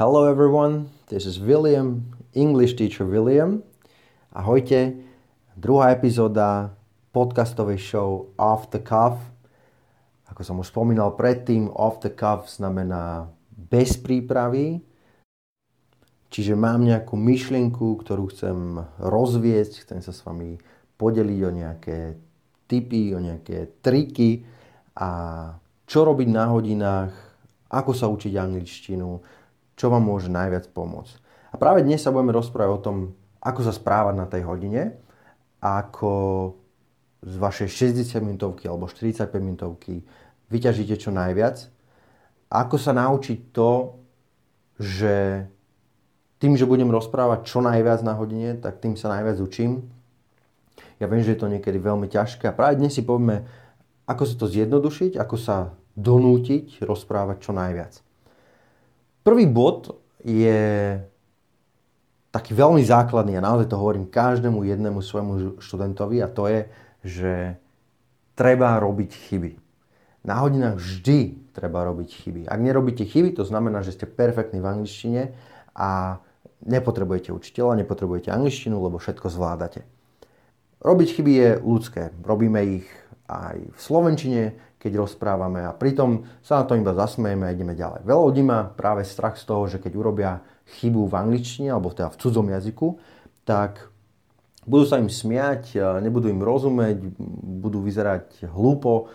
Hello everyone, this is William, English teacher William. Ahojte, druhá epizóda podcastovej show Off the Cuff. Ako som už spomínal predtým, Off the Cuff znamená bez prípravy. Čiže mám nejakú myšlienku, ktorú chcem rozviesť, chcem sa s vami podeliť o nejaké tipy, o nejaké triky a čo robiť na hodinách, ako sa učiť angličtinu, čo vám môže najviac pomôcť. A práve dnes sa budeme rozprávať o tom, ako sa správať na tej hodine, ako z vašej 60 minútovky alebo 45 minútovky vyťažíte čo najviac. Ako sa naučiť to, že tým, že budem rozprávať čo najviac na hodine, tak tým sa najviac učím. Ja viem, že je to niekedy veľmi ťažké a práve dnes si povieme, ako sa to zjednodušiť, ako sa donútiť rozprávať čo najviac. Prvý bod je taký veľmi základný a naozaj to hovorím každému jednému svojmu študentovi a to je, že treba robiť chyby. Na hodinách vždy treba robiť chyby. Ak nerobíte chyby, to znamená, že ste perfektní v angličtine a nepotrebujete učiteľa, nepotrebujete angličtinu, lebo všetko zvládate. Robiť chyby je ľudské. Robíme ich aj v slovenčine, keď rozprávame a pritom sa na to iba zasmejeme a ideme ďalej. Veľa ľudí má práve strach z toho, že keď urobia chybu v angličtine alebo teda v cudzom jazyku, tak budú sa im smiať, nebudú im rozumieť, budú vyzerať hlúpo.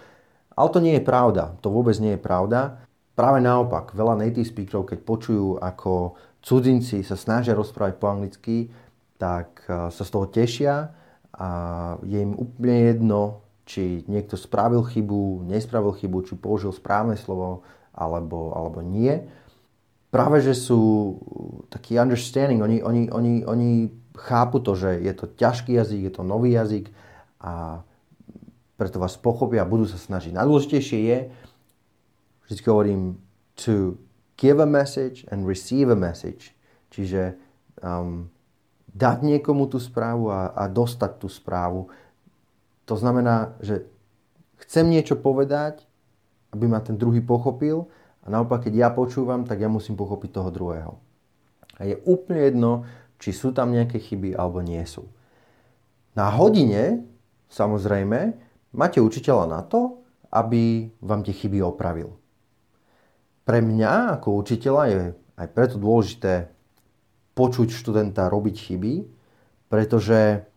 Ale to nie je pravda. To vôbec nie je pravda. Práve naopak, veľa native speakerov, keď počujú, ako cudzinci sa snažia rozprávať po anglicky, tak sa z toho tešia a je im úplne jedno, či niekto spravil chybu, nespravil chybu, či použil správne slovo alebo, alebo nie. Práve, že sú taký understanding, oni, oni, oni, oni chápu to, že je to ťažký jazyk, je to nový jazyk a preto vás pochopia a budú sa snažiť. Najdôležitejšie je, vždy hovorím, to give a message and receive a message. Čiže um, dať niekomu tú správu a, a dostať tú správu to znamená, že chcem niečo povedať, aby ma ten druhý pochopil a naopak, keď ja počúvam, tak ja musím pochopiť toho druhého. A je úplne jedno, či sú tam nejaké chyby alebo nie sú. Na hodine, samozrejme, máte učiteľa na to, aby vám tie chyby opravil. Pre mňa ako učiteľa je aj preto dôležité počuť študenta robiť chyby, pretože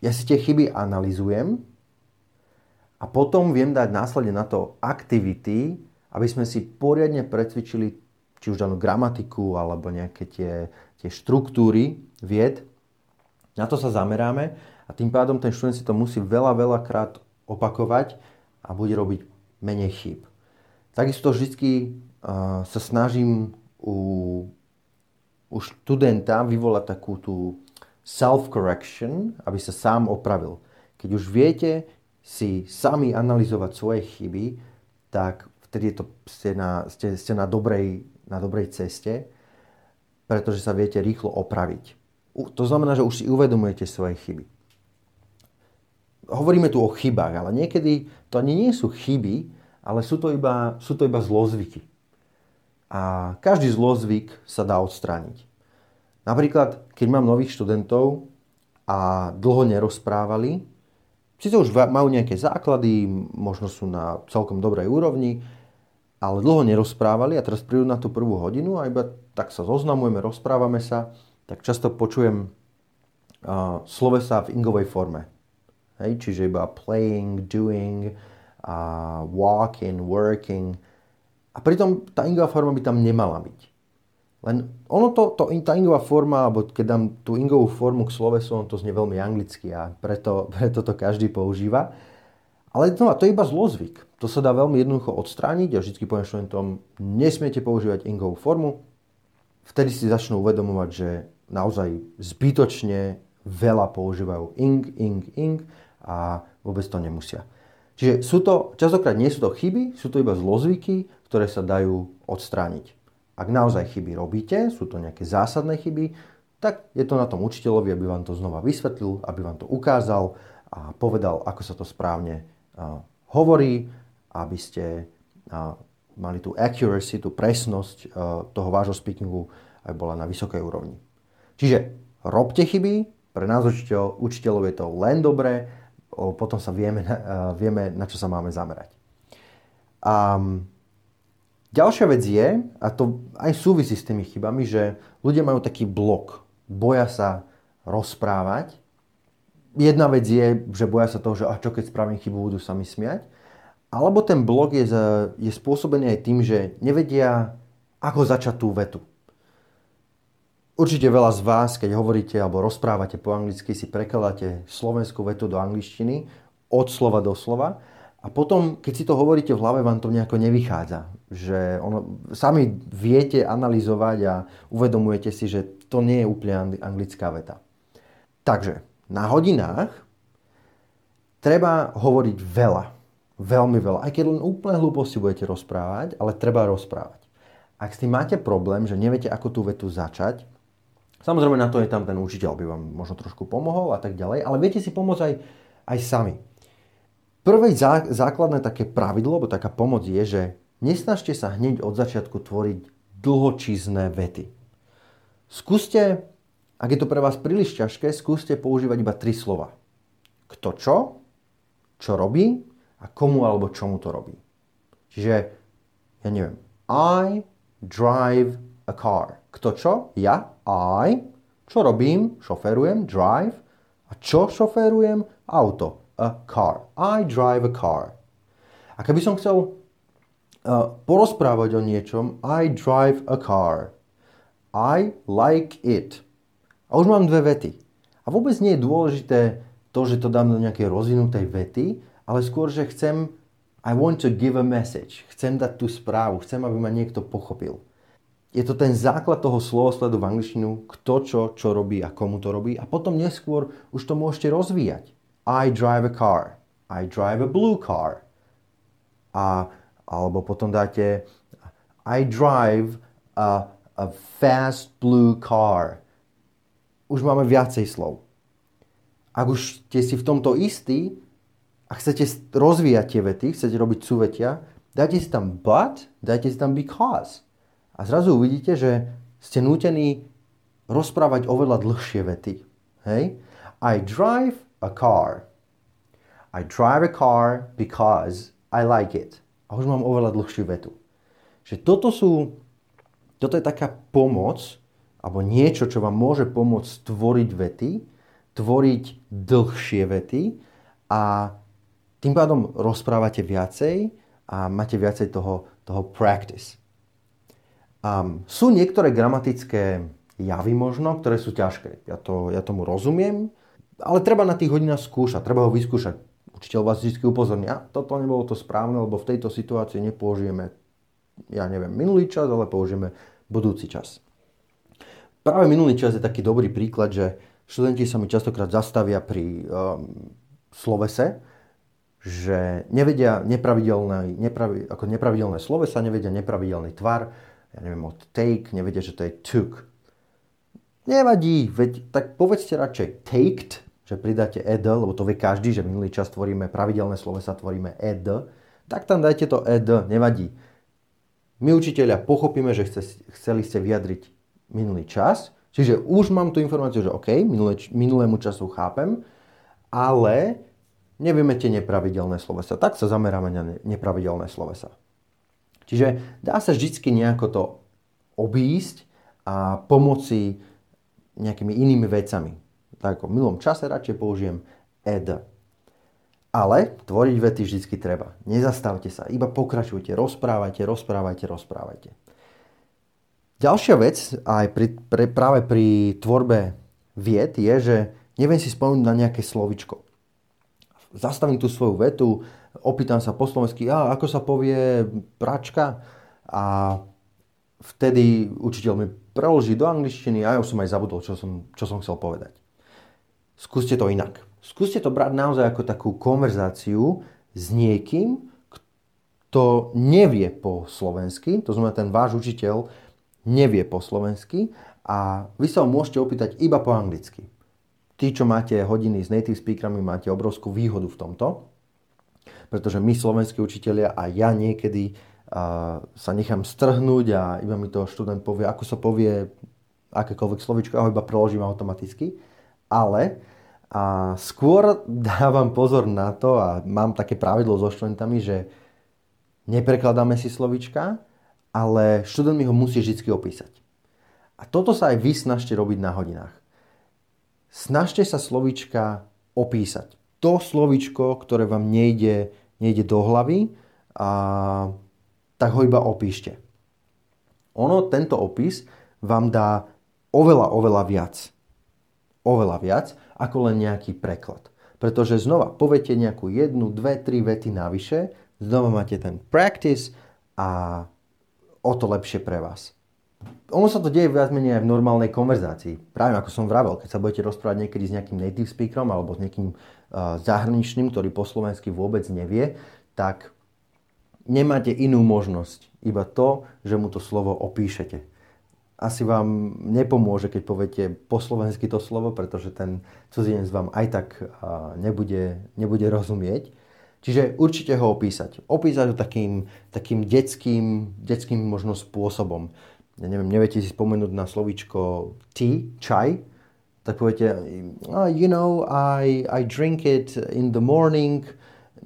ja si tie chyby analizujem a potom viem dať následne na to aktivity, aby sme si poriadne precvičili či už danú gramatiku alebo nejaké tie, tie štruktúry vied. Na to sa zameráme a tým pádom ten študent si to musí veľa, veľa krát opakovať a bude robiť menej chyb. Takisto vždy uh, sa snažím u, u študenta vyvolať takú tú self-correction, aby sa sám opravil. Keď už viete si sami analyzovať svoje chyby, tak vtedy je to, ste, na, ste, ste na, dobrej, na dobrej ceste, pretože sa viete rýchlo opraviť. To znamená, že už si uvedomujete svoje chyby. Hovoríme tu o chybách, ale niekedy to ani nie sú chyby, ale sú to iba, sú to iba zlozvyky. A každý zlozvyk sa dá odstrániť. Napríklad, keď mám nových študentov a dlho nerozprávali, síce už majú nejaké základy, možno sú na celkom dobrej úrovni, ale dlho nerozprávali a teraz prídu na tú prvú hodinu a iba tak sa zoznamujeme, rozprávame sa, tak často počujem uh, slovesa v ingovej forme. Hej, čiže iba playing, doing, uh, walking, working. A pritom tá ingová forma by tam nemala byť. Len ono to, to, tá ingová forma, alebo keď dám tú ingovú formu k slovesu, on to znie veľmi anglicky a preto, preto to každý používa. Ale no, to je iba zlozvyk. To sa dá veľmi jednoducho odstrániť a vždy poviem študentom, nesmiete používať ingovú formu. Vtedy si začnú uvedomovať, že naozaj zbytočne veľa používajú ing, ing, ing a vôbec to nemusia. Čiže sú to, častokrát nie sú to chyby, sú to iba zlozvyky, ktoré sa dajú odstrániť. Ak naozaj chyby robíte, sú to nejaké zásadné chyby, tak je to na tom učiteľovi, aby vám to znova vysvetlil, aby vám to ukázal a povedal, ako sa to správne hovorí, aby ste mali tú accuracy, tú presnosť toho vášho speakingu aj bola na vysokej úrovni. Čiže robte chyby, pre nás učiteľ, učiteľov je to len dobré, potom sa vieme, vieme, na čo sa máme zamerať. A ďalšia vec je, a to aj súvisí s tými chybami, že ľudia majú taký blok. Boja sa rozprávať. Jedna vec je, že boja sa toho, že a čo keď spravím chybu, budú sa mi smiať. Alebo ten blok je, je spôsobený aj tým, že nevedia, ako začať tú vetu. Určite veľa z vás, keď hovoríte alebo rozprávate po anglicky, si prekladáte slovenskú vetu do angličtiny od slova do slova a potom, keď si to hovoríte v hlave, vám to nejako nevychádza. Že ono, sami viete analyzovať a uvedomujete si, že to nie je úplne anglická veta. Takže na hodinách treba hovoriť veľa. Veľmi veľa. Aj keď len úplne hlúposti budete rozprávať, ale treba rozprávať. Ak s tým máte problém, že neviete, ako tú vetu začať, samozrejme na to je tam ten učiteľ, by vám možno trošku pomohol a tak ďalej, ale viete si pomôcť aj, aj sami. Prvé zá, základné také pravidlo, alebo taká pomoc je, že nesnažte sa hneď od začiatku tvoriť dlhočízne vety. Skúste, ak je to pre vás príliš ťažké, skúste používať iba tri slova. Kto čo, čo robí a komu alebo čomu to robí. Čiže, ja neviem, I drive a car. Kto čo? Ja, I. Čo robím? Šoferujem, drive. A čo šoferujem? Auto a car. I drive a car. A keby som chcel porozprávať o niečom, I drive a car. I like it. A už mám dve vety. A vôbec nie je dôležité to, že to dám do nejakej rozvinutej vety, ale skôr, že chcem I want to give a message. Chcem dať tú správu. Chcem, aby ma niekto pochopil. Je to ten základ toho slovosledu v angličtinu, kto čo, čo robí a komu to robí. A potom neskôr už to môžete rozvíjať. I drive a car. I drive a blue car. A, alebo potom dáte I drive a, a fast blue car. Už máme viacej slov. Ak už ste si v tomto istí a chcete rozvíjať tie vety, chcete robiť súvetia, dajte si tam but, dajte si tam because. A zrazu uvidíte, že ste nútení rozprávať oveľa dlhšie vety. Hej? I drive a car. I drive a car because I like it. A už mám oveľa dlhšiu vetu. Že toto sú, toto je taká pomoc, alebo niečo, čo vám môže pomôcť tvoriť vety, tvoriť dlhšie vety a tým pádom rozprávate viacej a máte viacej toho, toho practice. Um, sú niektoré gramatické javy možno, ktoré sú ťažké. Ja, to, ja tomu rozumiem, ale treba na tých hodinách skúšať, treba ho vyskúšať. Učiteľ vás vždy upozorní, toto nebolo to správne, lebo v tejto situácii nepoužijeme, ja neviem, minulý čas, ale použijeme budúci čas. Práve minulý čas je taký dobrý príklad, že študenti sa mi častokrát zastavia pri um, slovese, že nevedia nepravidelné, nepravi, ako nepravidelné slovesa, nevedia nepravidelný tvar, ja neviem, od take, nevedia, že to je took. Nevadí, veď tak povedzte radšej taked, že pridáte ed, lebo to vie každý, že minulý čas tvoríme pravidelné slovesa, tvoríme ed, tak tam dajte to ed, nevadí. My učiteľia pochopíme, že chce, chceli ste vyjadriť minulý čas, čiže už mám tú informáciu, že OK, minulé, minulému času chápem, ale nevieme tie nepravidelné slovesa. Tak sa zameráme na nepravidelné slovesa. Čiže dá sa vždy nejako to obísť a pomoci nejakými inými vecami. Tak ako v milom čase radšej použijem ed. Ale tvoriť vety vždy treba. Nezastavte sa, iba pokračujte, rozprávajte, rozprávajte, rozprávajte. Ďalšia vec aj pri, pre, práve pri tvorbe viet je, že neviem si spomenúť na nejaké slovičko. Zastavím tú svoju vetu, opýtam sa po slovensky, a ako sa povie pračka a vtedy učiteľ mi preloží do angličtiny a ja už som aj zabudol, čo som, čo som chcel povedať. Skúste to inak. Skúste to brať naozaj ako takú konverzáciu s niekým, kto nevie po slovensky, to znamená ten váš učiteľ nevie po slovensky a vy sa ho môžete opýtať iba po anglicky. Tí, čo máte hodiny s native speakerami, máte obrovskú výhodu v tomto, pretože my slovenskí učitelia a ja niekedy sa nechám strhnúť a iba mi to študent povie, ako sa povie akékoľvek slovičko, ja ho iba preložím automaticky. Ale a skôr dávam pozor na to a mám také pravidlo so študentami, že neprekladáme si slovička, ale študent mi ho musí vždy opísať. A toto sa aj vy snažte robiť na hodinách. Snažte sa slovička opísať. To slovičko, ktoré vám nejde, nejde do hlavy, a, tak ho iba opíšte. Ono, tento opis vám dá oveľa, oveľa viac. Oveľa viac, ako len nejaký preklad. Pretože znova poviete nejakú jednu, dve, tri vety navyše, znova máte ten practice a o to lepšie pre vás. Ono sa to deje viac menej aj v normálnej konverzácii. Práve ako som vravel, keď sa budete rozprávať niekedy s nejakým native speakerom alebo s nejakým uh, zahraničným, ktorý po slovensky vôbec nevie, tak nemáte inú možnosť. Iba to, že mu to slovo opíšete asi vám nepomôže, keď poviete po slovensky to slovo, pretože ten cudzinec vám aj tak nebude, nebude rozumieť. Čiže určite ho opísať. Opísať ho takým, takým detským, detským možno spôsobom. Ja neviem, neviete si spomenúť na slovíčko tea, čaj, tak poviete, oh, you know, I, I drink it in the morning,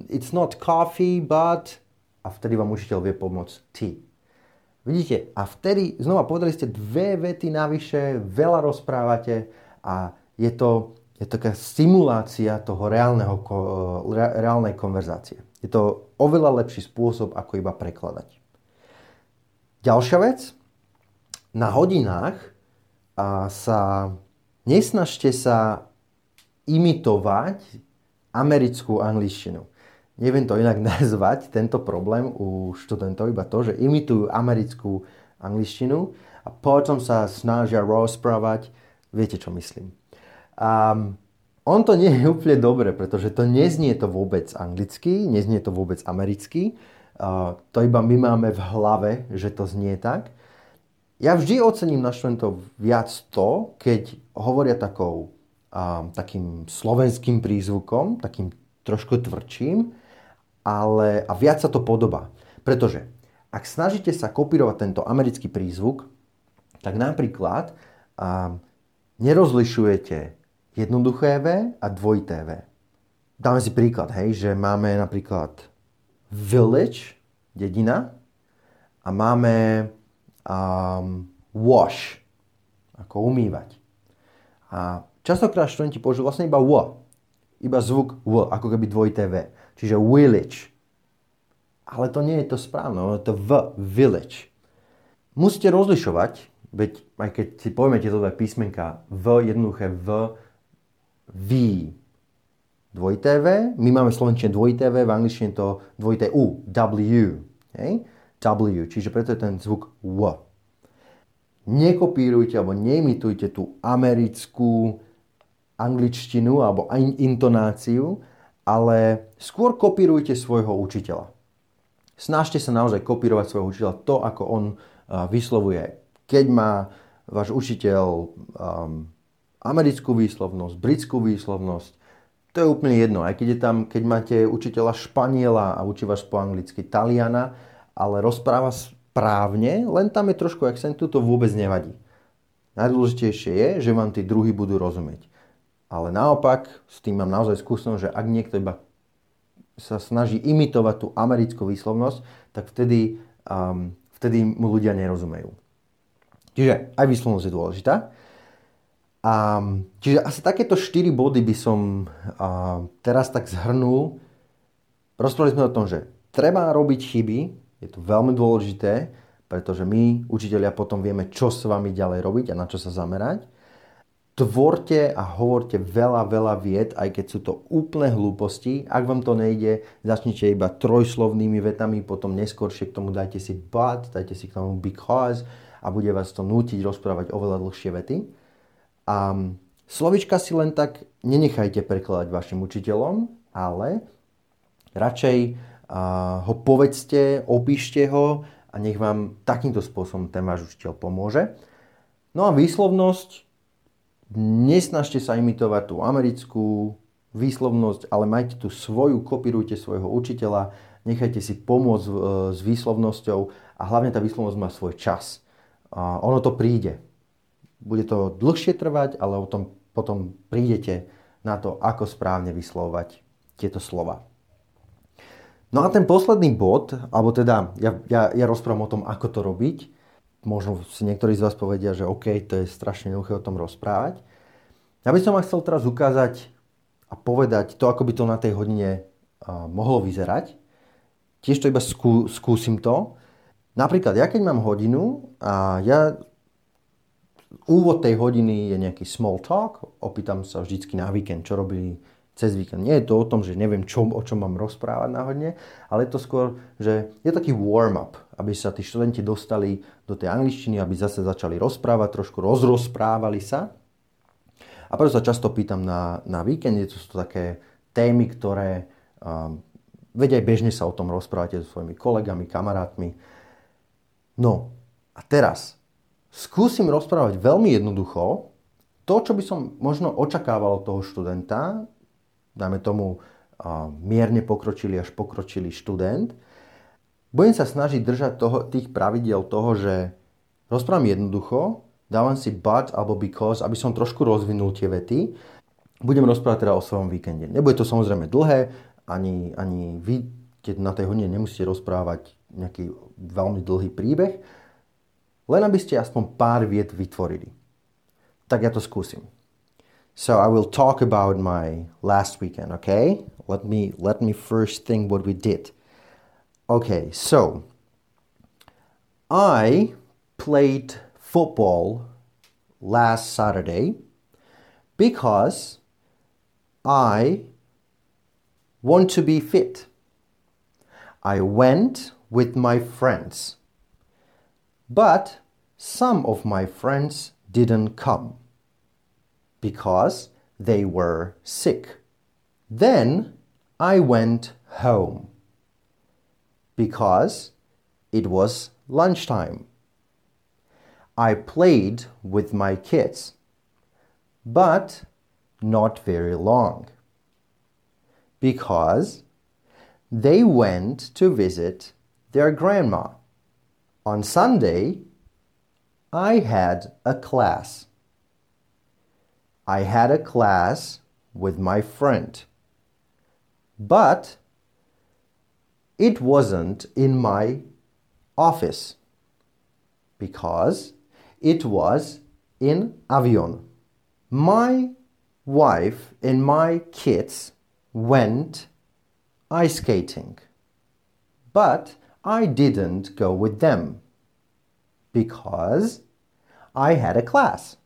it's not coffee, but... A vtedy vám učiteľ vie pomôcť tea Vidíte, a vtedy, znova povedali ste dve vety navyše, veľa rozprávate a je to, je to taká simulácia toho reálneho, reálnej konverzácie. Je to oveľa lepší spôsob, ako iba prekladať. Ďalšia vec, na hodinách a sa nesnažte sa imitovať americkú angličtinu neviem to inak nazvať, tento problém u študentov, iba to, že imitujú americkú angličtinu a potom sa snažia rozprávať, viete čo myslím. Um, on to nie je úplne dobre, pretože to neznie to vôbec anglicky, neznie to vôbec americky, uh, to iba my máme v hlave, že to znie tak. Ja vždy ocením na študentov viac to, keď hovoria takou, um, takým slovenským prízvukom, takým trošku tvrdším, ale, a viac sa to podobá. Pretože ak snažíte sa kopírovať tento americký prízvuk, tak napríklad a, nerozlišujete jednoduché V a dvojité V. Dáme si príklad, hej, že máme napríklad village, dedina, a máme um, wash, ako umývať. A častokrát študenti použijú vlastne iba w, iba zvuk w, ako keby dvojité V. Čiže village. Ale to nie je to správne, ono je to v village. Musíte rozlišovať, veď aj keď si povieme tieto dve písmenka v, jednoduché v, v, dvojité V, my máme v slovenčine dvojité V, v angličtine to dvojité U, W, hej? W, čiže preto je ten zvuk W. Nekopírujte alebo neimitujte tú americkú angličtinu alebo intonáciu, ale skôr kopírujte svojho učiteľa. Snažte sa naozaj kopírovať svojho učiteľa to, ako on vyslovuje. Keď má váš učiteľ um, americkú výslovnosť, britskú výslovnosť, to je úplne jedno. Aj keď, je tam, keď máte učiteľa Španiela a učí vás po anglicky Taliana, ale rozpráva správne, len tam je trošku akcentu, to vôbec nevadí. Najdôležitejšie je, že vám tí druhí budú rozumieť. Ale naopak, s tým mám naozaj skúsenosť, že ak niekto iba sa snaží imitovať tú americkú výslovnosť, tak vtedy, um, vtedy mu ľudia nerozumejú. Čiže aj výslovnosť je dôležitá. Um, čiže asi takéto 4 body by som uh, teraz tak zhrnul. Rozprávali sme o tom, že treba robiť chyby, je to veľmi dôležité, pretože my, učiteľia, potom vieme, čo s vami ďalej robiť a na čo sa zamerať tvorte a hovorte veľa, veľa vied, aj keď sú to úplné hlúposti. Ak vám to nejde, začnite iba trojslovnými vetami, potom neskôršie k tomu dajte si but, dajte si k tomu because a bude vás to nútiť rozprávať oveľa dlhšie vety. A slovička si len tak nenechajte prekladať vašim učiteľom, ale radšej ho povedzte, opíšte ho a nech vám takýmto spôsobom ten váš učiteľ pomôže. No a výslovnosť, nesnažte sa imitovať tú americkú výslovnosť, ale majte tu svoju, kopírujte svojho učiteľa nechajte si pomôcť e, s výslovnosťou a hlavne tá výslovnosť má svoj čas. Ono to príde. Bude to dlhšie trvať, ale o tom potom prídete na to, ako správne vyslovať tieto slova. No a ten posledný bod, alebo teda ja, ja, ja rozprávam o tom, ako to robiť. Možno si niektorí z vás povedia, že OK, to je strašne jednoduché o tom rozprávať. Ja by som vám chcel teraz ukázať a povedať to, ako by to na tej hodine mohlo vyzerať. Tiež to iba skú, skúsim to. Napríklad, ja keď mám hodinu a ja úvod tej hodiny je nejaký small talk, opýtam sa vždycky na víkend, čo robili cez víkend. Nie je to o tom, že neviem, čo, o čom mám rozprávať náhodne, ale je to skôr, že je taký warm-up, aby sa tí študenti dostali do tej angličtiny, aby zase začali rozprávať, trošku rozrozprávali sa. A preto sa často pýtam na, na víkende, to sú to také témy, ktoré um, vedia aj bežne sa o tom rozprávate so svojimi kolegami, kamarátmi. No a teraz skúsim rozprávať veľmi jednoducho to, čo by som možno očakával od toho študenta, dáme tomu mierne pokročilý až pokročilý študent, budem sa snažiť držať toho, tých pravidel toho, že rozprávam jednoducho, dávam si but alebo because, aby som trošku rozvinul tie vety. Budem rozprávať teda o svojom víkende. Nebude to samozrejme dlhé, ani, ani vy, keď na tej hodine nemusíte rozprávať nejaký veľmi dlhý príbeh, len aby ste aspoň pár viet vytvorili. Tak ja to skúsim. So I will talk about my last weekend, okay? Let me let me first think what we did. Okay, so I played football last Saturday because I want to be fit. I went with my friends, but some of my friends didn't come because they were sick. Then I went home because it was lunchtime. I played with my kids, but not very long because they went to visit their grandma. On Sunday, I had a class. I had a class with my friend, but it wasn't in my office because it was in Avion. My wife and my kids went ice skating, but I didn't go with them because I had a class.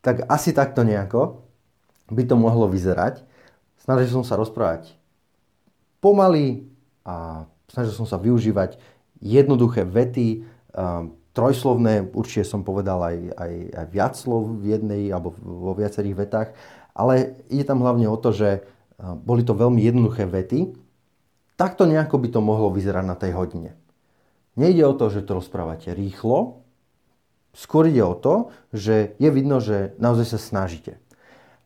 Tak asi takto nejako by to mohlo vyzerať. Snažil som sa rozprávať pomaly a snažil som sa využívať jednoduché vety, um, trojslovné, určite som povedal aj, aj, aj viac slov v jednej alebo vo viacerých vetách, ale ide tam hlavne o to, že boli to veľmi jednoduché vety. Takto nejako by to mohlo vyzerať na tej hodine. Nejde o to, že to rozprávate rýchlo, skôr ide o to, že je vidno, že naozaj sa snažíte.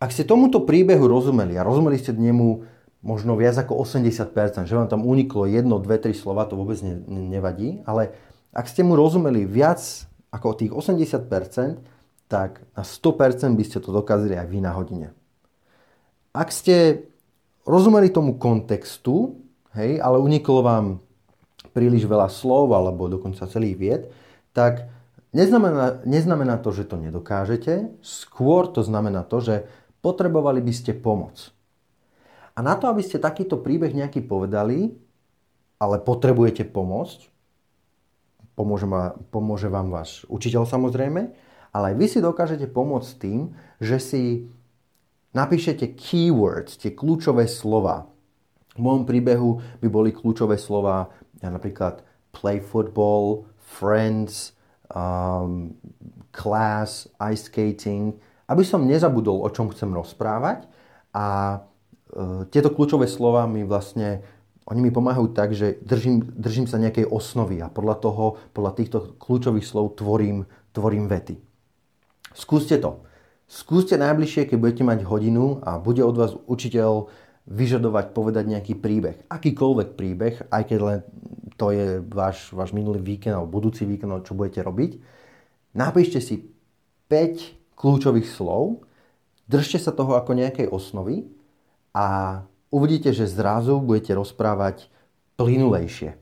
Ak ste tomuto príbehu rozumeli a rozumeli ste nemu možno viac ako 80%, že vám tam uniklo jedno, dve, tri slova, to vôbec ne, nevadí, ale ak ste mu rozumeli viac ako tých 80%, tak na 100% by ste to dokázali aj vy na hodine. Ak ste rozumeli tomu kontextu, hej, ale uniklo vám príliš veľa slov alebo dokonca celý vied, tak neznamená, neznamená to, že to nedokážete, skôr to znamená to, že potrebovali by ste pomoc. A na to, aby ste takýto príbeh nejaký povedali, ale potrebujete pomôcť, pomôže, ma, pomôže vám váš učiteľ samozrejme, ale aj vy si dokážete pomôcť tým, že si napíšete keywords, tie kľúčové slova. V môjom príbehu by boli kľúčové slova ja napríklad play football, friends, um, class, ice skating, aby som nezabudol, o čom chcem rozprávať a uh, tieto kľúčové slova mi vlastne oni mi pomáhajú tak, že držím, držím sa nejakej osnovy a podľa toho, podľa týchto kľúčových slov tvorím, tvorím vety. Skúste to. Skúste najbližšie, keď budete mať hodinu a bude od vás učiteľ vyžadovať povedať nejaký príbeh. Akýkoľvek príbeh, aj keď len to je váš, váš minulý víkend alebo budúci víkend, čo budete robiť. Napíšte si 5 kľúčových slov, držte sa toho ako nejakej osnovy a uvidíte, že zrazu budete rozprávať plynulejšie.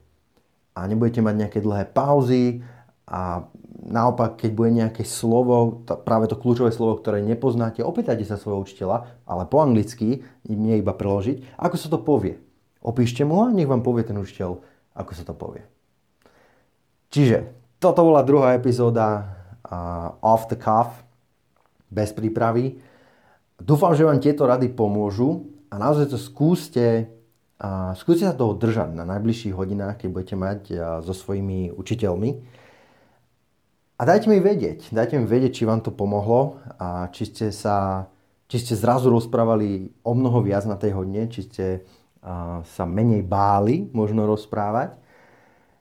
A nebudete mať nejaké dlhé pauzy a naopak, keď bude nejaké slovo, to, práve to kľúčové slovo, ktoré nepoznáte, opýtajte sa svojho učiteľa, ale po anglicky, nie iba preložiť, ako sa to povie. Opíšte mu a nech vám povie ten učiteľ, ako sa to povie. Čiže toto bola druhá epizóda uh, Off the Cuff, bez prípravy. Dúfam, že vám tieto rady pomôžu a naozaj to skúste, uh, skúste sa toho držať na najbližších hodinách, keď budete mať uh, so svojimi učiteľmi a dajte mi vedieť, dajte mi vedieť, či vám to pomohlo a či ste sa, či ste zrazu rozprávali o mnoho viac na tej hodine, či ste sa menej báli možno rozprávať.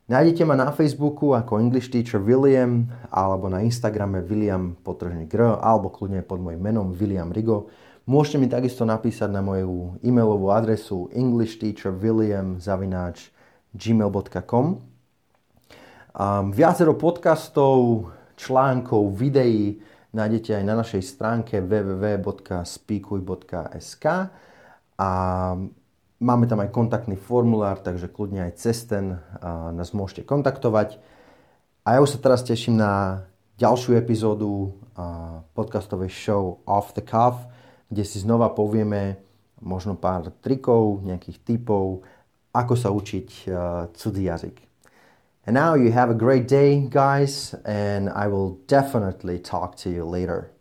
Nájdete ma na Facebooku ako English Teacher William alebo na Instagrame William potržník R alebo kľudne pod môjim menom William Rigo. Môžete mi takisto napísať na moju e-mailovú adresu englishteacherwilliam.gmail.com Um, viacero podcastov, článkov, videí nájdete aj na našej stránke www.speakuj.sk a máme tam aj kontaktný formulár, takže kľudne aj cez ten nás môžete kontaktovať. A ja už sa teraz teším na ďalšiu epizódu podcastovej show Off the Cuff, kde si znova povieme možno pár trikov, nejakých typov, ako sa učiť cudzí jazyk. And now you have a great day, guys, and I will definitely talk to you later.